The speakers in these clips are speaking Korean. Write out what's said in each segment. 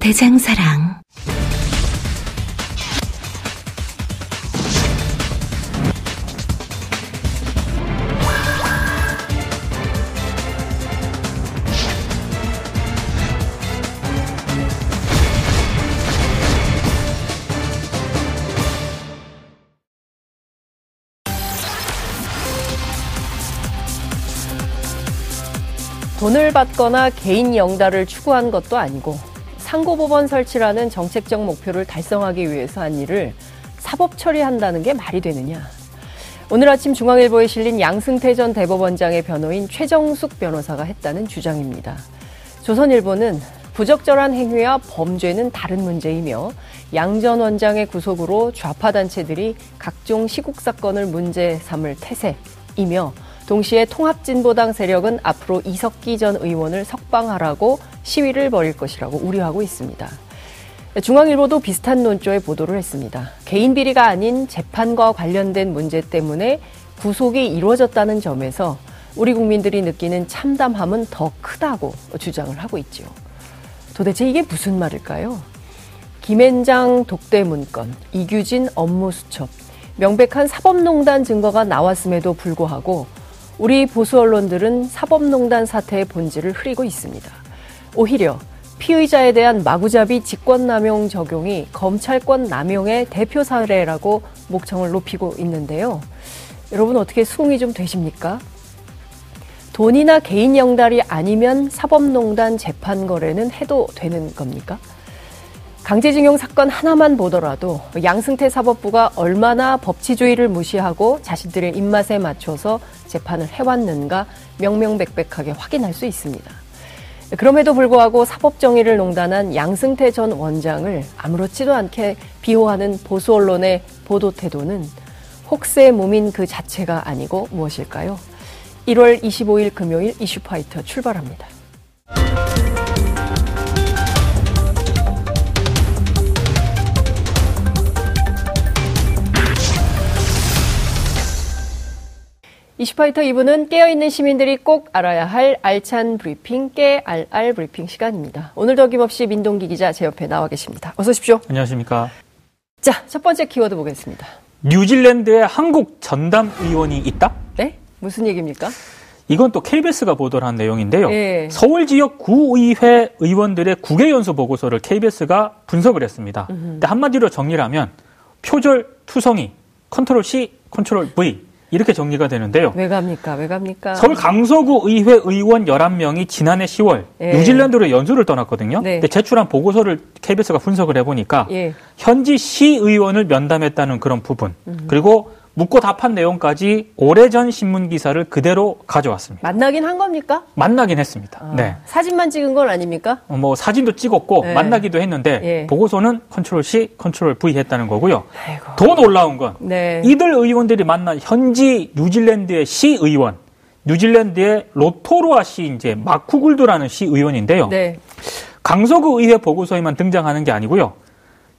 대장사랑. 돈을 받거나 개인 영달을 추구한 것도 아니고 상고법원 설치라는 정책적 목표를 달성하기 위해서 한 일을 사법 처리한다는 게 말이 되느냐. 오늘 아침 중앙일보에 실린 양승태 전 대법원장의 변호인 최정숙 변호사가 했다는 주장입니다. 조선일보는 부적절한 행위와 범죄는 다른 문제이며 양 전 원장의 구속으로 좌파 단체들이 각종 시국 사건을 문제 삼을 태세이며 동시에 통합진보당 세력은 앞으로 이석기 전 의원을 석방하라고 시위를 벌일 것이라고 우려하고 있습니다. 중앙일보도 비슷한 논조의 보도를 했습니다. 개인 비리가 아닌 재판과 관련된 문제 때문에 구속이 이루어졌다는 점에서 우리 국민들이 느끼는 참담함은 더 크다고 주장을 하고 있지요. 도대체 이게 무슨 말일까요? 김앤장 독대 문건, 이규진 업무 수첩, 명백한 사법농단 증거가 나왔음에도 불구하고 우리 보수 언론들은 사법농단 사태의 본질을 흐리고 있습니다. 오히려 피의자에 대한 마구잡이 직권남용 적용이 검찰권 남용의 대표 사례라고 목청을 높이고 있는데요. 여러분 어떻게 수긍이 좀 되십니까? 돈이나 개인 영달이 아니면 사법농단 재판 거래는 해도 되는 겁니까? 강제징용 사건 하나만 보더라도 양승태 사법부가 얼마나 법치주의를 무시하고 자신들의 입맛에 맞춰서 재판을 해왔는가 명명백백하게 확인할 수 있습니다. 그럼에도 불구하고 사법정의를 농단한 양승태 전 원장을 아무렇지도 않게 비호하는 보수 언론의 보도 태도는 혹세 무민 그 자체가 아니고 무엇일까요? 1월 25일 금요일 이슈파이터 출발합니다. 이슈파이터 2부는 깨어있는 시민들이 꼭 알아야 할 알찬 브리핑, 깨알알 브리핑 시간입니다. 오늘도 어김없이 민동기 기자 제 옆에 나와 계십니다. 어서 오십시오. 안녕하십니까. 자, 첫 번째 키워드 보겠습니다. 뉴질랜드에 한국 전담 의원이 있다? 네? 무슨 얘기입니까? 이건 또 KBS가 보도를 한 내용인데요. 예. 서울 지역 구의회 의원들의 국외 연수 보고서를 KBS가 분석을 했습니다. 근데 한마디로 정리를 하면 표절 투성이 컨트롤 C, 컨트롤 V 이렇게 정리가 되는데요. 왜 갑니까? 왜 갑니까? 서울 강서구 의회 의원 11명이 지난해 10월 예. 뉴질랜드로 연수를 떠났거든요. 네. 근데 제출한 보고서를 KBS가 분석을 해보니까 예. 현지 시의원을 면담했다는 그런 부분 그리고 묻고 답한 내용까지 오래전 신문 기사를 그대로 가져왔습니다. 만나긴 한 겁니까? 만나긴 했습니다. 아, 네. 사진만 찍은 건 아닙니까? 어, 뭐 사진도 찍었고 네. 만나기도 했는데 예. 보고서는 컨트롤 C, 컨트롤 V 했다는 거고요. 아이고. 더 놀라운 건 네. 이들 의원들이 만난 현지 뉴질랜드의 시 의원, 뉴질랜드의 로토로아 시 이제 마쿠굴드라는 시 의원인데요. 네. 강서구 의회 보고서에만 등장하는 게 아니고요.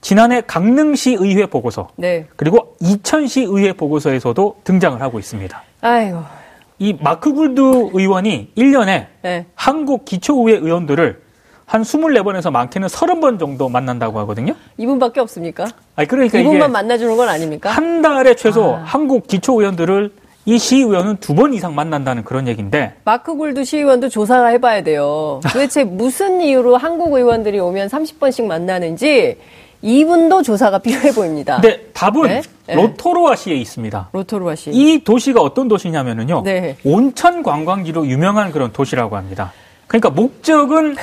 지난해 강릉시 의회 보고서 네. 그리고 이천시 의회 보고서에서도 등장을 하고 있습니다. 아이고. 이 마크 굴드 의원이 1년에 네. 한국 기초의회 의원들을 한 24번에서 많게는 30번 정도 만난다고 하거든요. 이분밖에 없습니까? 아니 그러니까 이분만 만나주는 건 아닙니까? 한 달에 최소 아. 한국 기초의원들을 이 시의원은 두 번 이상 만난다는 그런 얘기인데 마크 굴드 시의원도 조사가 해봐야 돼요. 도대체 무슨 이유로 한국 의원들이 오면 30번씩 만나는지 이분도 조사가 필요해 보입니다. 근데 답은 네? 네. 로토로아 시에 있습니다. 로토루아 씨. 이 도시가 어떤 도시냐면은요. 네. 온천 관광지로 유명한 그런 도시라고 합니다. 그러니까 목적은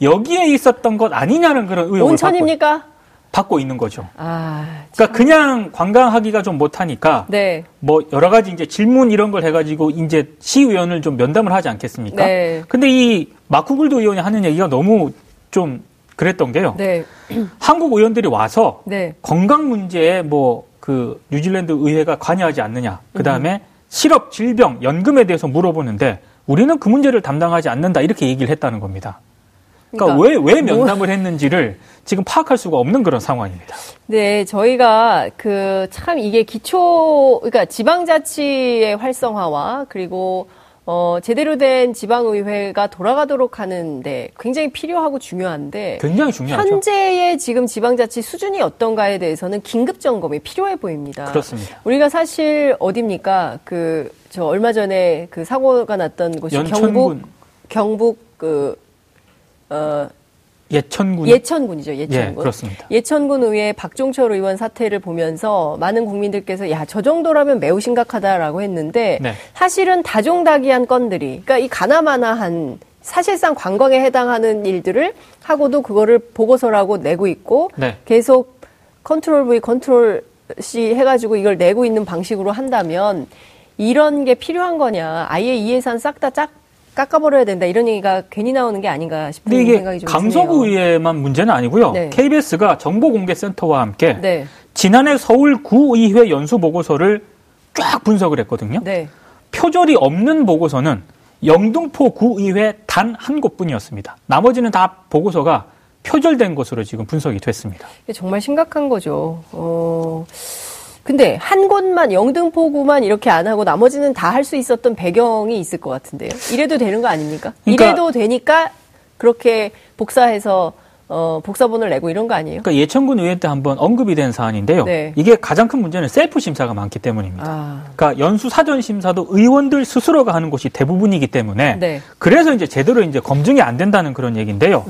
여기에 있었던 것 아니냐는 그런 의혹을 받고, 온천입니까? 받고 있는 거죠. 아, 그러니까 그냥 관광하기가 좀 못하니까 네. 뭐 여러 가지 이제 질문 이런 걸 해가지고 이제 시의원을 좀 면담을 하지 않겠습니까? 네. 근데 이 마쿠굴드 의원이 하는 얘기가 너무 좀 그랬던 게요. 네. 한국 의원들이 와서 네. 건강 문제에 뭐 그 뉴질랜드 의회가 관여하지 않느냐. 그 다음에 실업, 질병, 연금에 대해서 물어보는데 우리는 그 문제를 담당하지 않는다 이렇게 얘기를 했다는 겁니다. 그러니까, 그러니까 왜, 왜 뭐- 면담을 했는지를 지금 파악할 수가 없는 그런 상황입니다. 네, 저희가 그 참 이게 기초, 그러니까 지방자치의 활성화와 그리고 어, 제대로 된 지방의회가 돌아가도록 하는데 굉장히 필요하고 중요한데 굉장히 중요하죠. 현재의 지금 지방자치 수준이 어떤가에 대해서는 긴급 점검이 필요해 보입니다. 그렇습니다. 우리가 사실 어딥니까? 그 저 얼마 전에 그 사고가 났던 곳이 연천군. 경북 경북 그 어, 예천군. 예천군이죠. 예, 예천군. 그렇습니다. 예천군 의회 박종철 의원 사태를 보면서 많은 국민들께서 야, 저 정도라면 매우 심각하다라고 했는데 네. 사실은 다종다기한 건들이 그러니까 이 가나마나한 사실상 관광에 해당하는 일들을 하고도 그거를 보고서라고 내고 있고 네. 계속 컨트롤 V, 컨트롤 C 해가지고 이걸 내고 있는 방식으로 한다면 이런 게 필요한 거냐. 아예 이 예산 싹 다 짝 깎아버려야 된다. 이런 얘기가 괜히 나오는 게 아닌가 싶은 근데 이게 생각이 좀 강서구 드네요. 의회만 문제는 아니고요. 네. KBS가 정보공개센터와 함께 네. 지난해 서울 구의회 연수 보고서를 쫙 분석을 했거든요. 네. 표절이 없는 보고서는 영등포 구의회 단 한 곳뿐이었습니다. 나머지는 다 보고서가 표절된 것으로 지금 분석이 됐습니다. 정말 심각한 거죠. 어, 근데 한 곳만 영등포구만 이렇게 안 하고 나머지는 다 할 수 있었던 배경이 있을 것 같은데요. 이래도 되는 거 아닙니까? 그러니까- 이래도 되니까 그렇게 복사해서 어, 복사본을 내고 이런 거 아니에요? 그러니까 예천군 의회 때 한번 언급이 된 사안인데요. 네. 이게 가장 큰 문제는 셀프 심사가 많기 때문입니다. 아, 그러니까 연수 사전 심사도 의원들 스스로가 하는 것이 대부분이기 때문에 네. 그래서 이제 제대로 이제 검증이 안 된다는 그런 얘기인데요.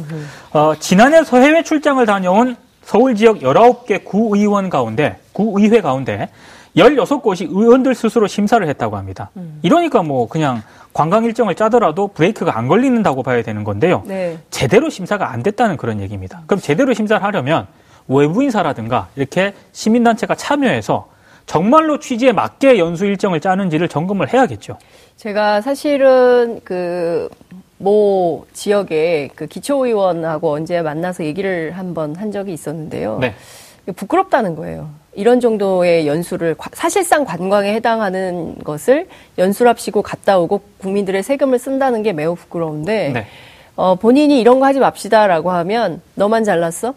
어, 지난해 서 해외 출장을 다녀온 서울 지역 19개 구의원 가운데 구의회 가운데 16곳이 의원들 스스로 심사를 했다고 합니다. 이러니까 뭐 그냥 관광 일정을 짜더라도 브레이크가 안 걸리는다고 봐야 되는 건데요. 네. 제대로 심사가 안 됐다는 그런 얘기입니다. 그럼 제대로 심사를 하려면 외부인사라든가 이렇게 시민단체가 참여해서 정말로 취지에 맞게 연수 일정을 짜는지를 점검을 해야겠죠. 제가 사실은 그, 모 지역의 그 기초의원하고 언제 만나서 얘기를 한번 한 적이 있었는데요. 네. 부끄럽다는 거예요. 이런 정도의 연수를 과- 사실상 관광에 해당하는 것을 연수랍시고 갔다 오고 국민들의 세금을 쓴다는 게 매우 부끄러운데 네. 어, 본인이 이런 거 하지 맙시다라고 하면 너만 잘났어?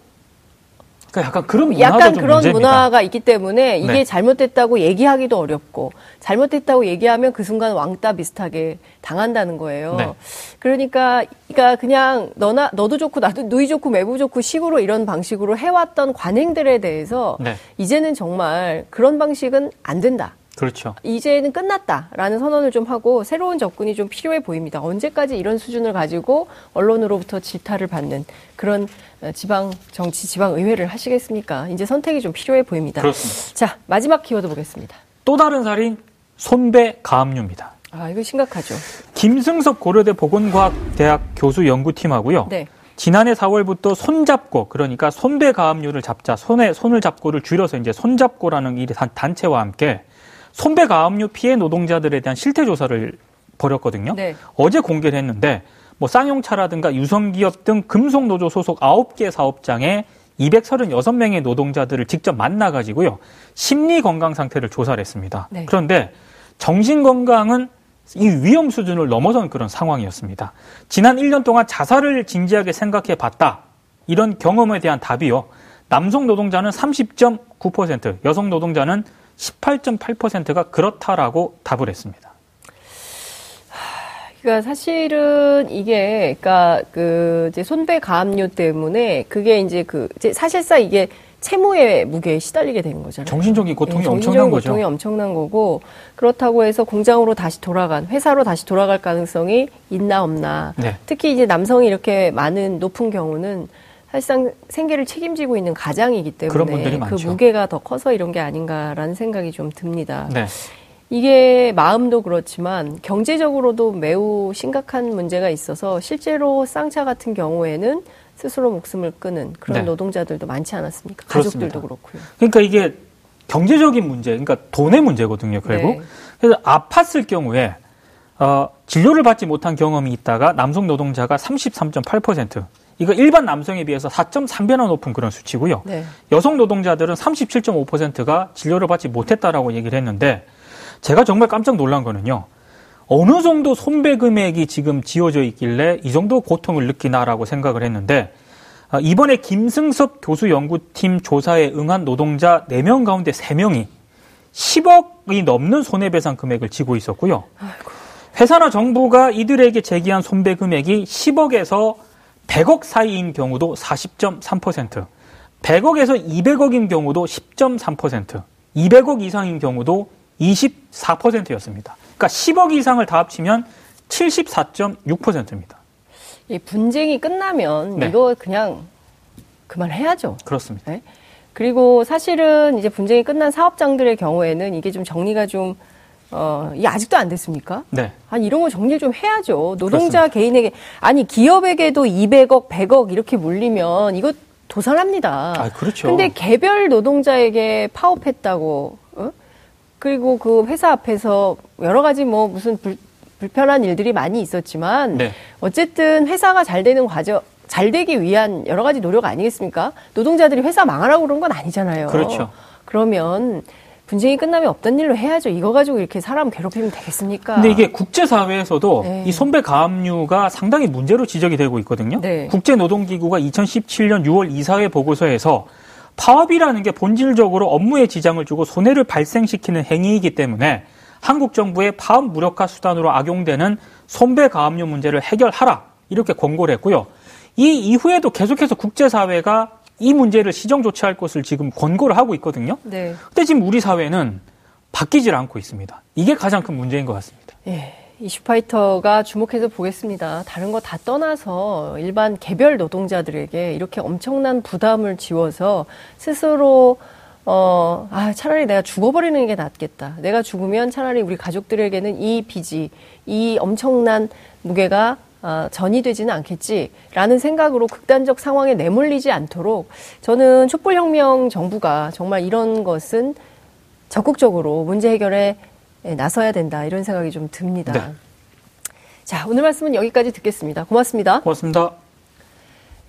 그러니까 약간 그런 약간 좀 그런 문제입니다. 문화가 있기 때문에 이게 네. 잘못됐다고 얘기하기도 어렵고 잘못됐다고 얘기하면 그 순간 왕따 비슷하게 당한다는 거예요. 네. 그러니까 그러니까 그냥 너나 너도 좋고 나도 누이 좋고 매부 좋고 식으로 이런 방식으로 해왔던 관행들에 대해서 네. 이제는 정말 그런 방식은 안 된다. 그렇죠. 이제는 끝났다라는 선언을 좀 하고 새로운 접근이 좀 필요해 보입니다. 언제까지 이런 수준을 가지고 언론으로부터 질타를 받는 그런 어, 지방 정치 지방 의회를 하시겠습니까? 이제 선택이 좀 필요해 보입니다. 그렇습니다. 자 마지막 키워드 보겠습니다. 또 다른 살인 손배 가압류입니다. 아 이거 심각하죠. 김승석 고려대 보건과학대학 교수 연구팀하고요. 네. 지난해 4월부터 손잡고 그러니까 손배 가압류를 잡자 손에 손을 잡고를 줄여서 이제 손잡고라는 이 단- 단체와 함께 손배 가압류 피해 노동자들에 대한 실태 조사를 벌였거든요. 네. 어제 공개를 했는데 뭐 쌍용차라든가 유성기업 등 금속노조 소속 9개 사업장에 236명의 노동자들을 직접 만나 가지고요. 심리 건강 상태를 조사를 했습니다. 네. 그런데 정신 건강은 이 위험 수준을 넘어선 그런 상황이었습니다. 지난 1년 동안 자살을 진지하게 생각해 봤다. 이런 경험에 대한 답이요. 남성 노동자는 30.9%, 여성 노동자는 18.8%가 그렇다라고 답을 했습니다. 그러니까 사실은 이게 그러니까 그 이제 손배 가압류 때문에 그게 이제 그 이제 사실상 이게 채무의 무게에 시달리게 되는 거잖아요. 정신적인 고통이 예, 엄청난 정신적인 거죠. 고통이 엄청난 거고 그렇다고 해서 공장으로 다시 돌아간 회사로 다시 돌아갈 가능성이 있나 없나. 네. 특히 이제 남성이 이렇게 많은 높은 경우는 사실상 생계를 책임지고 있는 가장이기 때문에 그. 무게가 더 커서 이런 게 아닌가라는 생각이 좀 듭니다. 네. 이게 마음도 그렇지만 경제적으로도 매우 심각한 문제가 있어서 실제로 쌍차 같은 경우에는 스스로 목숨을 끊은 그런 네. 노동자들도 많지 않았습니까? 그렇습니다. 가족들도 그렇고요. 그러니까 이게 경제적인 문제, 그러니까 돈의 문제거든요, 결국. 네. 그래서 아팠을 경우에 어, 진료를 받지 못한 경험이 있다가 남성 노동자가 33.8%, 이거 일반 남성에 비해서 4.3배나 높은 그런 수치고요. 네. 여성 노동자들은 37.5%가 진료를 받지 못했다라고 얘기를 했는데 제가 정말 깜짝 놀란 거는요. 어느 정도 손배 금액이 지금 지어져 있길래 이 정도 고통을 느끼나라고 생각을 했는데 아, 이번에 김승섭 교수 연구팀 조사에 응한 노동자 4명 가운데 3명이 10억이 넘는 손해배상 금액을 지고 있었고요. 회사나 정부가 이들에게 제기한 손배 금액이 10억에서 100억 사이인 경우도 40.3%, 100억에서 200억인 경우도 10.3%, 200억 이상인 경우도 24%였습니다. 그러니까 10억 이상을 다 합치면 74.6%입니다. 이 분쟁이 끝나면 네. 이거 그냥 그만해야죠. 그렇습니다. 네? 그리고 사실은 이제 분쟁이 끝난 사업장들의 경우에는 이게 좀 정리가 좀 어, 이 아직도 안 됐습니까? 네. 아니 이런 거 정리를 좀 해야죠. 노동자 그렇습니다. 개인에게 아니 기업에게도 200억, 100억 이렇게 물리면 이거 도산합니다. 아, 그렇죠. 근데 개별 노동자에게 파업했다고 어? 그리고 그 회사 앞에서 여러 가지 뭐 무슨 불, 불편한 일들이 많이 있었지만 네. 어쨌든 회사가 잘 되는 과정 잘 되기 위한 여러 가지 노력 아니겠습니까? 노동자들이 회사 망하라고 그런 건 아니잖아요. 그렇죠. 그러면 분쟁이 끝나면 없던 일로 해야죠. 이거 가지고 이렇게 사람 괴롭히면 되겠습니까? 근데 이게 국제사회에서도 네. 이 손배 가압류가 상당히 문제로 지적이 되고 있거든요. 네. 국제노동기구가 2017년 6월 이사회 보고서에서 파업이라는 게 본질적으로 업무에 지장을 주고 손해를 발생시키는 행위이기 때문에 한국 정부의 파업 무력화 수단으로 악용되는 손배 가압류 문제를 해결하라 이렇게 권고를 했고요. 이 이후에도 계속해서 국제사회가 이 문제를 시정 조치할 것을 지금 권고를 하고 있거든요. 네. 근데 지금 우리 사회는 바뀌질 않고 있습니다. 이게 가장 큰 문제인 것 같습니다. 예. 이슈파이터가 주목해서 보겠습니다. 다른 거 다 떠나서 일반 개별 노동자들에게 이렇게 엄청난 부담을 지워서 스스로 어, 아, 차라리 내가 죽어버리는 게 낫겠다. 내가 죽으면 차라리 우리 가족들에게는 이 빚이, 이 엄청난 무게가 어, 전이 되지는 않겠지라는 생각으로 극단적 상황에 내몰리지 않도록 저는 촛불혁명 정부가 정말 이런 것은 적극적으로 문제 해결에 나서야 된다 이런 생각이 좀 듭니다. 네. 자 오늘 말씀은 여기까지 듣겠습니다. 고맙습니다. 고맙습니다.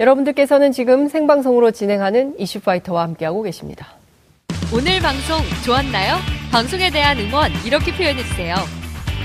여러분들께서는 지금 생방송으로 진행하는 이슈파이터와 함께하고 계십니다. 오늘 방송 좋았나요? 방송에 대한 응원 이렇게 표현해주세요.